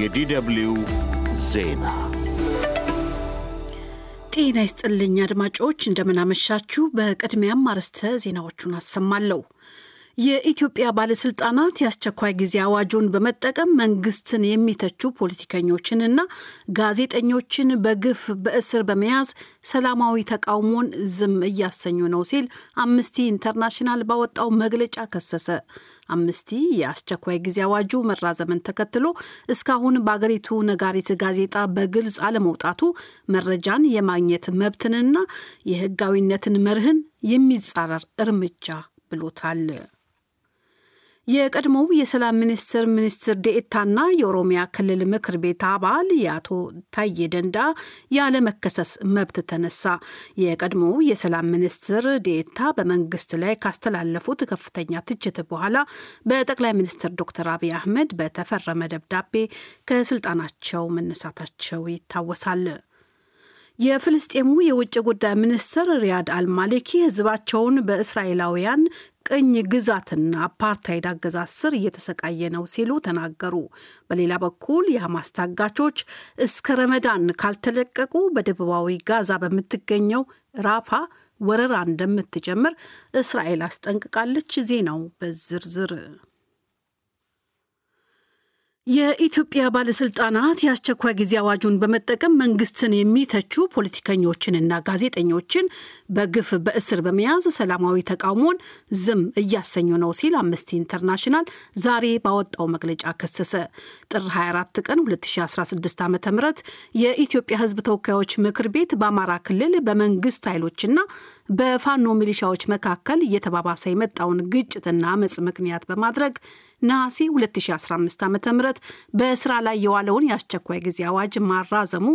የ DW ዜና ጤና ይስጥልኝ አድማጮች፣ እንደምናመሻችሁ። በቅድሚያም አርዕስተ ዜናዎቹን አሰማለሁ። የኢትዮጵያ ባለስልጣናት የአስቸኳይ ጊዜ አዋጁን በመጠቀም መንግስትን የሚተቹ ፖለቲከኞችንና ጋዜጠኞችን በግፍ በእስር በመያዝ ሰላማዊ ተቃውሞን ዝም እያሰኙ ነው ሲል አምነስቲ ኢንተርናሽናል ባወጣው መግለጫ ከሰሰ። አምነስቲ የአስቸኳይ ጊዜ አዋጁ መራዘመን ተከትሎ እስካሁን በአገሪቱ ነጋሪት ጋዜጣ በግልጽ አለመውጣቱ መረጃን የማግኘት መብትንና የሕጋዊነትን መርህን የሚጻረር እርምጃ ብሎታል። የቀድሞው የሰላም ሚኒስትር ሚኒስትር ዴኤታና የኦሮሚያ ክልል ምክር ቤት አባል የአቶ ታዬ ደንዳ ያለመከሰስ መብት ተነሳ። የቀድሞው የሰላም ሚኒስትር ዴኤታ በመንግስት ላይ ካስተላለፉት ከፍተኛ ትችት በኋላ በጠቅላይ ሚኒስትር ዶክተር አብይ አህመድ በተፈረመ ደብዳቤ ከስልጣናቸው መነሳታቸው ይታወሳል። የፍልስጤሙ የውጭ ጉዳይ ሚኒስትር ሪያድ አልማሊኪ ህዝባቸውን በእስራኤላውያን ቅኝ ግዛትና አፓርታይድ አገዛዝ ስር እየተሰቃየ ነው ሲሉ ተናገሩ። በሌላ በኩል የሐማስ ታጋቾች እስከ ረመዳን ካልተለቀቁ በደቡባዊ ጋዛ በምትገኘው ራፋ ወረራ እንደምትጀምር እስራኤል አስጠንቅቃለች። ዜናው በዝርዝር የኢትዮጵያ ባለስልጣናት የአስቸኳይ ጊዜ አዋጁን በመጠቀም መንግስትን የሚተቹ ፖለቲከኞችንና ጋዜጠኞችን በግፍ በእስር በመያዝ ሰላማዊ ተቃውሞን ዝም እያሰኙ ነው ሲል አምነስቲ ኢንተርናሽናል ዛሬ ባወጣው መግለጫ ከሰሰ። ጥር 24 ቀን 2016 ዓ ም የኢትዮጵያ ሕዝብ ተወካዮች ምክር ቤት በአማራ ክልል በመንግስት ኃይሎችና በፋኖ ሚሊሻዎች መካከል እየተባባሰ የመጣውን ግጭትና አመፅ ምክንያት በማድረግ ነሐሴ 2015 ዓ ም በስራ ላይ የዋለውን የአስቸኳይ ጊዜ አዋጅ ማራዘሙ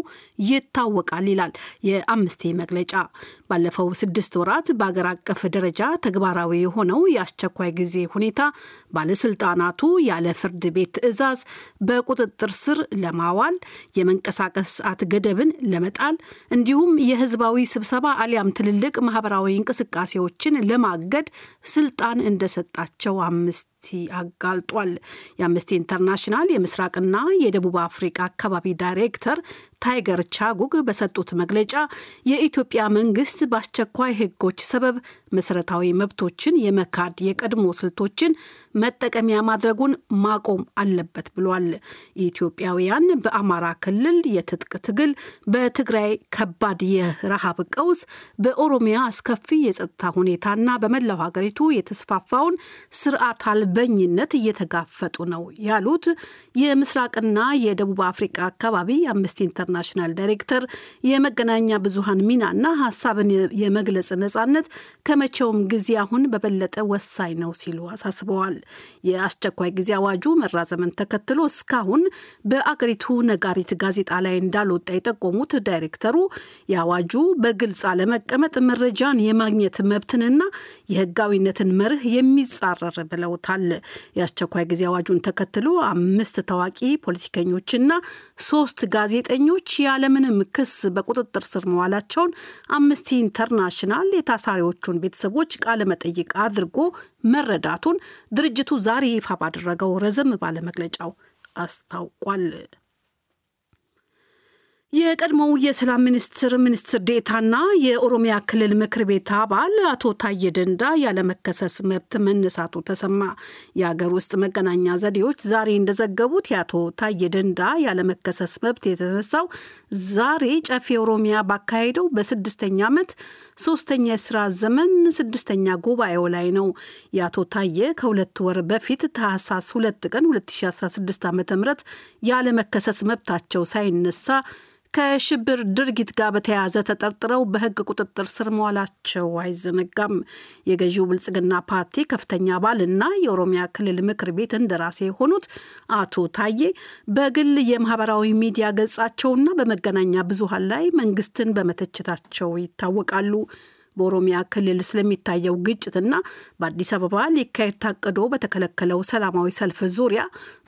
ይታወቃል ይላል የአምነስቲ መግለጫ። ባለፈው ስድስት ወራት በአገር አቀፍ ደረጃ ተግባራዊ የሆነው የአስቸኳይ ጊዜ ሁኔታ ባለስልጣናቱ ያለ ፍርድ ቤት ትዕዛዝ በቁጥጥር ስር ለማዋል የመንቀሳቀስ ሰዓት ገደብን ለመጣል እንዲሁም የህዝባዊ ስብሰባ አሊያም ትልልቅ ማህበራዊ እንቅስቃሴዎችን ለማገድ ስልጣን እንደሰጣቸው አምነስቲ አጋልጧል። የአምነስቲ ኢንተርናሽናል የምስራቅና የደቡብ አፍሪካ አካባቢ ዳይሬክተር ታይገር ቻጉታ በሰጡት መግለጫ የኢትዮጵያ መንግስት በአስቸኳይ ህጎች ሰበብ መሰረታዊ መብቶችን የመካድ የቀድሞ ስልቶችን መጠቀሚያ ማድረጉን ማቆም አለበት ብሏል። ኢትዮጵያውያን በአማራ ክልል የትጥቅ ትግል፣ በትግራይ ከባድ የረሃብ ቀውስ፣ በኦሮሚያ አስከፊ የጸጥታ ሁኔታና በመላው ሀገሪቱ የተስፋፋውን ስርዓት አልበኝነት እየተጋፈጡ ነው ያሉት የምስራቅና የደቡብ አፍሪካ አካባቢ አምነስቲ ኢንተርናሽናል ዳይሬክተር የመገናኛ ብዙሃን ሚናና ሀሳብን የመግለጽ ነጻነት ከመቼውም ጊዜ አሁን በበለጠ ወሳኝ ነው ሲሉ አሳስበዋል። የአስቸኳይ ጊዜ አዋጁ መራዘመን ተከትሎ እስካሁን በአገሪቱ ነጋሪት ጋዜጣ ላይ እንዳልወጣ የጠቆሙት ዳይሬክተሩ የአዋጁ በግልጽ አለመቀመጥ መረጃን የማግኘት መብትንና የህጋዊነትን መርህ የሚጻረር ብለውታል። የአስቸኳይ ጊዜ አዋጁን ተከትሎ አምስት ታዋቂ ፖለቲከኞችና ሶስት ጋዜጠኞች ያለምንም ክስ በቁጥጥር ስር መዋላቸውን አምነስቲ ኢንተርናሽናል የታሳሪዎቹን ቤተሰቦች ቃለመጠይቅ አድርጎ መረዳቱን ድርጅቱ ዛሬ ይፋ ባደረገው ረዘም ባለ መግለጫው አስታውቋል። የቀድሞው የሰላም ሚኒስትር ሚኒስትር ዴታና የኦሮሚያ ክልል ምክር ቤት አባል አቶ ታዬ ደንዳ ያለመከሰስ መብት መነሳቱ ተሰማ። የሀገር ውስጥ መገናኛ ዘዴዎች ዛሬ እንደዘገቡት የአቶ ታዬ ደንዳ ያለመከሰስ መብት የተነሳው ዛሬ ጨፌ ኦሮሚያ ባካሄደው በስድስተኛ ዓመት ሶስተኛ የስራ ዘመን ስድስተኛ ጉባኤው ላይ ነው። የአቶ ታዬ ከሁለት ወር በፊት ታህሳስ ሁለት ቀን 2016 ዓ ም ያለመከሰስ መብታቸው ሳይነሳ ከሽብር ድርጊት ጋር በተያያዘ ተጠርጥረው በሕግ ቁጥጥር ስር መዋላቸው አይዘነጋም። የገዢው ብልጽግና ፓርቲ ከፍተኛ አባልና የኦሮሚያ ክልል ምክር ቤት እንደራሴ የሆኑት አቶ ታዬ በግል የማህበራዊ ሚዲያ ገጻቸውና በመገናኛ ብዙሃን ላይ መንግስትን በመተቸታቸው ይታወቃሉ። በኦሮሚያ ክልል ስለሚታየው ግጭትና በአዲስ አበባ ሊካሄድ ታቅዶ በተከለከለው ሰላማዊ ሰልፍ ዙሪያ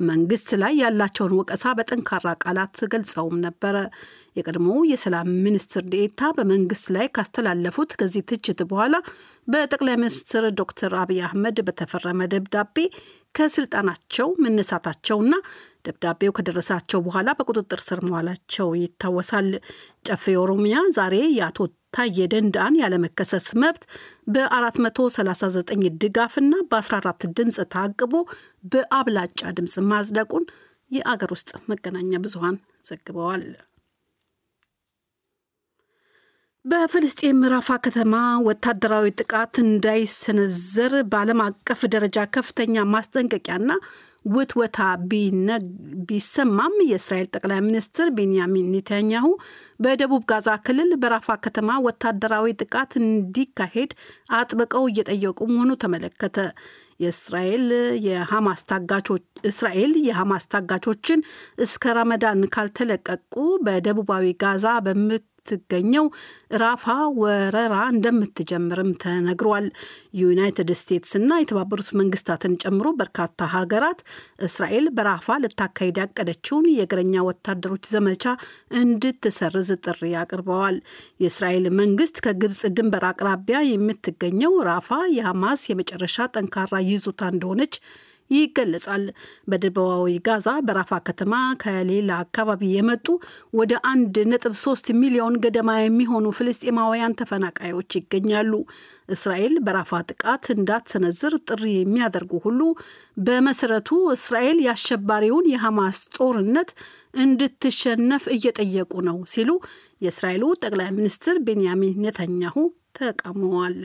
መንግስት ላይ ያላቸውን ወቀሳ በጠንካራ ቃላት ገልጸውም ነበረ። የቀድሞው የሰላም ሚኒስትር ዴኤታ በመንግስት ላይ ካስተላለፉት ከዚህ ትችት በኋላ በጠቅላይ ሚኒስትር ዶክተር አብይ አህመድ በተፈረመ ደብዳቤ ከስልጣናቸው መነሳታቸውና ደብዳቤው ከደረሳቸው በኋላ በቁጥጥር ስር መዋላቸው ይታወሳል። ጨፌ ኦሮሚያ ዛሬ የአቶ ታዬ ደንዳን ያለመከሰስ መብት በ439 ድጋፍና በ14 ድምፅ ታቅቦ በአብላጫ ድምፅ ማጽደቁን የአገር ውስጥ መገናኛ ብዙሃን ዘግበዋል። በፍልስጤም ራፋ ከተማ ወታደራዊ ጥቃት እንዳይሰነዘር በዓለም አቀፍ ደረጃ ከፍተኛ ማስጠንቀቂያና ውትወታ ቢሰማም የእስራኤል ጠቅላይ ሚኒስትር ቤንያሚን ኔታንያሁ በደቡብ ጋዛ ክልል በራፋ ከተማ ወታደራዊ ጥቃት እንዲካሄድ አጥብቀው እየጠየቁ መሆኑ ተመለከተ። የእስራኤል የሐማስ ታጋቾች እስራኤል የሐማስ ታጋቾችን እስከ ረመዳን ካልተለቀቁ በደቡባዊ ጋዛ በምት ትገኘው ራፋ ወረራ እንደምትጀምርም ተነግሯል። ዩናይትድ እና የተባበሩት መንግስታትን ጨምሮ በርካታ ሀገራት እስራኤል በራፋ ልታካሄድ ያቀደችውን የእግረኛ ወታደሮች ዘመቻ እንድትሰርዝ ጥሪ አቅርበዋል። የእስራኤል መንግስት ከግብፅ ድንበር አቅራቢያ የምትገኘው ራፋ የሐማስ የመጨረሻ ጠንካራ ይዞታ እንደሆነች ይገለጻል። በደቡባዊ ጋዛ በራፋ ከተማ ከሌላ አካባቢ የመጡ ወደ አንድ ነጥብ ሶስት ሚሊዮን ገደማ የሚሆኑ ፍልስጤማውያን ተፈናቃዮች ይገኛሉ። እስራኤል በራፋ ጥቃት እንዳትሰነዝር ጥሪ የሚያደርጉ ሁሉ በመሰረቱ እስራኤል የአሸባሪውን የሐማስ ጦርነት እንድትሸነፍ እየጠየቁ ነው ሲሉ የእስራኤሉ ጠቅላይ ሚኒስትር ቤንያሚን ኔታንያሁ ተቃውመዋል።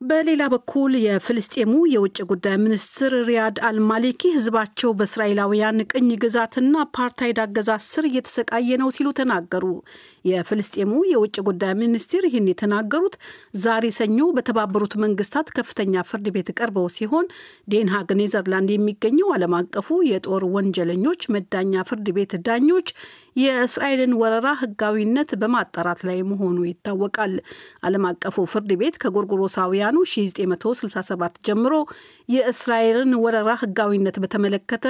በሌላ በኩል የፍልስጤሙ የውጭ ጉዳይ ሚኒስትር ሪያድ አልማሊኪ ህዝባቸው በእስራኤላውያን ቅኝ ግዛትና አፓርታይድ አገዛዝ ስር እየተሰቃየ ነው ሲሉ ተናገሩ። የፍልስጤሙ የውጭ ጉዳይ ሚኒስትር ይህን የተናገሩት ዛሬ ሰኞ በተባበሩት መንግስታት ከፍተኛ ፍርድ ቤት ቀርበው ሲሆን ዴንሃግ ኔዘርላንድ የሚገኘው ዓለም አቀፉ የጦር ወንጀለኞች መዳኛ ፍርድ ቤት ዳኞች የእስራኤልን ወረራ ህጋዊነት በማጣራት ላይ መሆኑ ይታወቃል። ዓለም አቀፉ ፍርድ ቤት ከጎርጎሮሳውያኑ 1967 ጀምሮ የእስራኤልን ወረራ ህጋዊነት በተመለከተ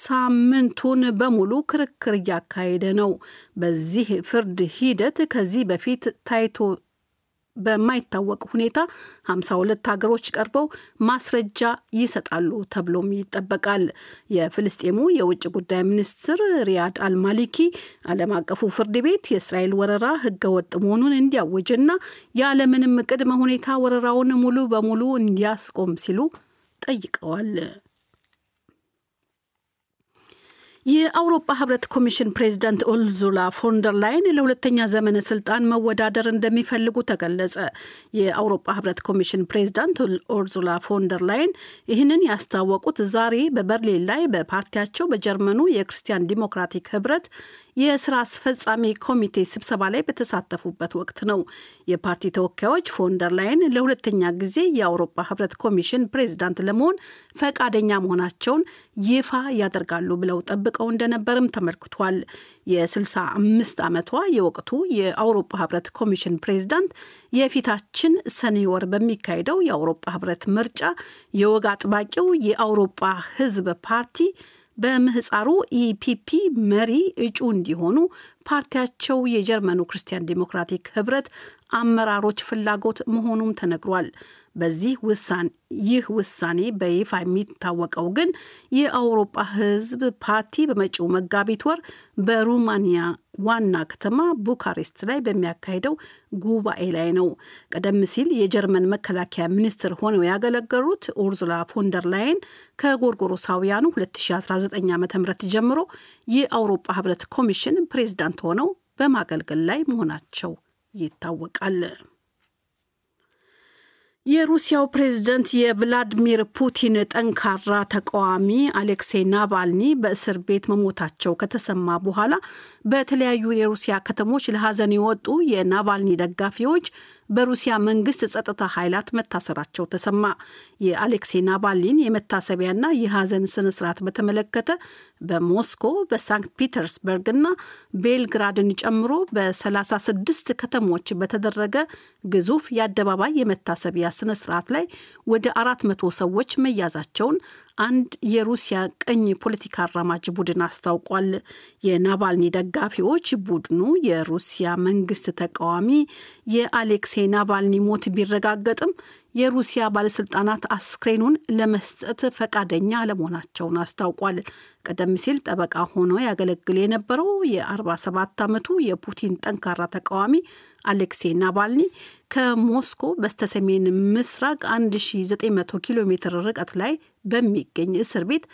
ሳምንቱን በሙሉ ክርክር እያካሄደ ነው። በዚህ ፍርድ ሂደት ከዚህ በፊት ታይቶ በማይታወቅ ሁኔታ 52 ሀገሮች ቀርበው ማስረጃ ይሰጣሉ ተብሎም ይጠበቃል። የፍልስጤሙ የውጭ ጉዳይ ሚኒስትር ሪያድ አልማሊኪ ዓለም አቀፉ ፍርድ ቤት የእስራኤል ወረራ ህገወጥ መሆኑን እንዲያውጅና ያለምንም ቅድመ ሁኔታ ወረራውን ሙሉ በሙሉ እንዲያስቆም ሲሉ ጠይቀዋል። የአውሮፓ ህብረት ኮሚሽን ፕሬዚዳንት ኡርዙላ ፎንደር ላይን ለሁለተኛ ዘመነ ስልጣን መወዳደር እንደሚፈልጉ ተገለጸ። የአውሮፓ ህብረት ኮሚሽን ፕሬዚዳንት ኡርዙላ ፎንደር ላይን ይህንን ያስታወቁት ዛሬ በበርሊን ላይ በፓርቲያቸው በጀርመኑ የክርስቲያን ዲሞክራቲክ ህብረት የስራ አስፈጻሚ ኮሚቴ ስብሰባ ላይ በተሳተፉበት ወቅት ነው። የፓርቲ ተወካዮች ፎንደር ላይን ለሁለተኛ ጊዜ የአውሮፓ ህብረት ኮሚሽን ፕሬዚዳንት ለመሆን ፈቃደኛ መሆናቸውን ይፋ ያደርጋሉ ብለው ጠብቀው እንደነበርም ተመልክቷል። የ65 ዓመቷ የወቅቱ የአውሮፓ ህብረት ኮሚሽን ፕሬዚዳንት የፊታችን ሰኔ ወር በሚካሄደው የአውሮፓ ህብረት ምርጫ የወግ አጥባቂው የአውሮፓ ህዝብ ፓርቲ በምህፃሩ EPP መሪ እጩ እንዲሆኑ ፓርቲያቸው የጀርመኑ ክርስቲያን ዲሞክራቲክ ህብረት አመራሮች ፍላጎት መሆኑም ተነግሯል። በዚህ ውሳኔ ይህ ውሳኔ በይፋ የሚታወቀው ግን የአውሮፓ ህዝብ ፓርቲ በመጪው መጋቢት ወር በሩማኒያ ዋና ከተማ ቡካሬስት ላይ በሚያካሄደው ጉባኤ ላይ ነው። ቀደም ሲል የጀርመን መከላከያ ሚኒስትር ሆነው ያገለገሉት ኡርዙላ ፎንደር ላይን ከጎርጎሮሳውያኑ 2019 ዓ ም ጀምሮ የአውሮፓ ህብረት ኮሚሽን ፕሬዝዳንት ሆነው በማገልገል ላይ መሆናቸው ይታወቃል። የሩሲያው ፕሬዝደንት የቭላዲሚር ፑቲን ጠንካራ ተቃዋሚ አሌክሴይ ናቫልኒ በእስር ቤት መሞታቸው ከተሰማ በኋላ በተለያዩ የሩሲያ ከተሞች ለሀዘን የወጡ የናቫልኒ ደጋፊዎች በሩሲያ መንግስት ጸጥታ ኃይላት መታሰራቸው ተሰማ። የአሌክሴይ ናቫልኒን የመታሰቢያና የሀዘን ስነስርዓት በተመለከተ በሞስኮ በሳንክት ፒተርስበርግ እና ቤልግራድን ጨምሮ በ36 ከተሞች በተደረገ ግዙፍ የአደባባይ የመታሰቢያ ስነስርዓት ላይ ወደ አራት መቶ ሰዎች መያዛቸውን አንድ የሩሲያ ቀኝ ፖለቲካ አራማጅ ቡድን አስታውቋል። የናቫልኒ ደጋፊዎች ቡድኑ የሩሲያ መንግስት ተቃዋሚ የአሌክሴይ ናቫልኒ ሞት ቢረጋገጥም የሩሲያ ባለስልጣናት አስክሬኑን ለመስጠት ፈቃደኛ አለመሆናቸውን አስታውቋል። ቀደም ሲል ጠበቃ ሆኖ ያገለግል የነበረው የ47 ዓመቱ የፑቲን ጠንካራ ተቃዋሚ አሌክሴይ ናቫልኒ ከሞስኮ በስተሰሜን ምስራቅ 1900 ኪሎ ሜትር ርቀት ላይ በሚገኝ እስር ቤት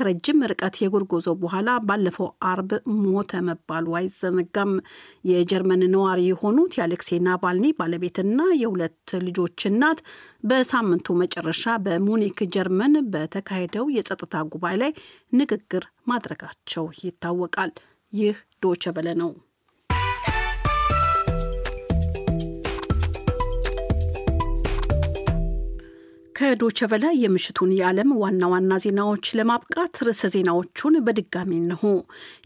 ከረጅም ርቀት የእግር ጉዞ በኋላ ባለፈው አርብ ሞተ መባሉ አይዘነጋም። የጀርመን ነዋሪ የሆኑት የአሌክሴይ ናቫልኒ ባለቤትና የሁለት ልጆች እናት በሳምንቱ መጨረሻ በሙኒክ ጀርመን በተካሄደው የጸጥታ ጉባኤ ላይ ንግግር ማድረጋቸው ይታወቃል። ይህ ዶቸ በለ ነው። ከዶቸ በላይ የምሽቱን የዓለም ዋና ዋና ዜናዎች ለማብቃት ርዕሰ ዜናዎቹን በድጋሚ እንሆ።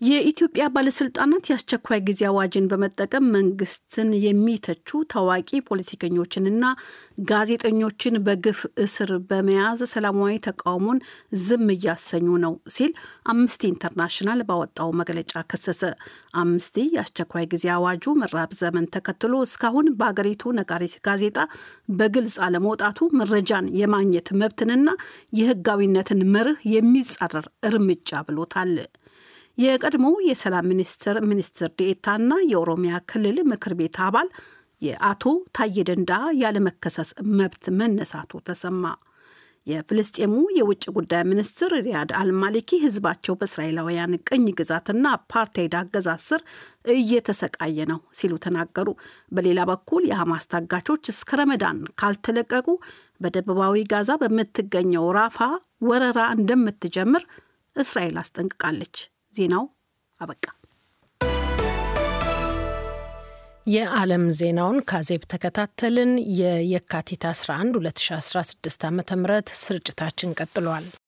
የኢትዮጵያ ባለስልጣናት የአስቸኳይ ጊዜ አዋጅን በመጠቀም መንግስትን የሚተቹ ታዋቂ ፖለቲከኞችንና ጋዜጠኞችን በግፍ እስር በመያዝ ሰላማዊ ተቃውሞን ዝም እያሰኙ ነው ሲል አምነስቲ ኢንተርናሽናል ባወጣው መግለጫ ከሰሰ። አምነስቲ የአስቸኳይ ጊዜ አዋጁ መራዘሙን ተከትሎ እስካሁን በአገሪቱ ነጋሪት ጋዜጣ በግልጽ አለመውጣቱ መረጃን የማግኘት መብትንና የሕጋዊነትን መርህ የሚጻረር እርምጃ ብሎታል። የቀድሞው የሰላም ሚኒስትር ሚኒስትር ዴኤታና የኦሮሚያ ክልል ምክር ቤት አባል የአቶ ታዬ ደንዳ ያለመከሰስ መብት መነሳቱ ተሰማ። የፍልስጤሙ የውጭ ጉዳይ ሚኒስትር ሪያድ አልማሊኪ ህዝባቸው በእስራኤላውያን ቅኝ ግዛትና አፓርታይድ አገዛዝ ስር እየተሰቃየ ነው ሲሉ ተናገሩ። በሌላ በኩል የሐማስ ታጋቾች እስከ ረመዳን ካልተለቀቁ በደቡባዊ ጋዛ በምትገኘው ራፋ ወረራ እንደምትጀምር እስራኤል አስጠንቅቃለች። ዜናው አበቃ። የዓለም ዜናውን ካዜብ ተከታተልን። የየካቲት 11 2016 ዓ ም ስርጭታችን ቀጥሏል።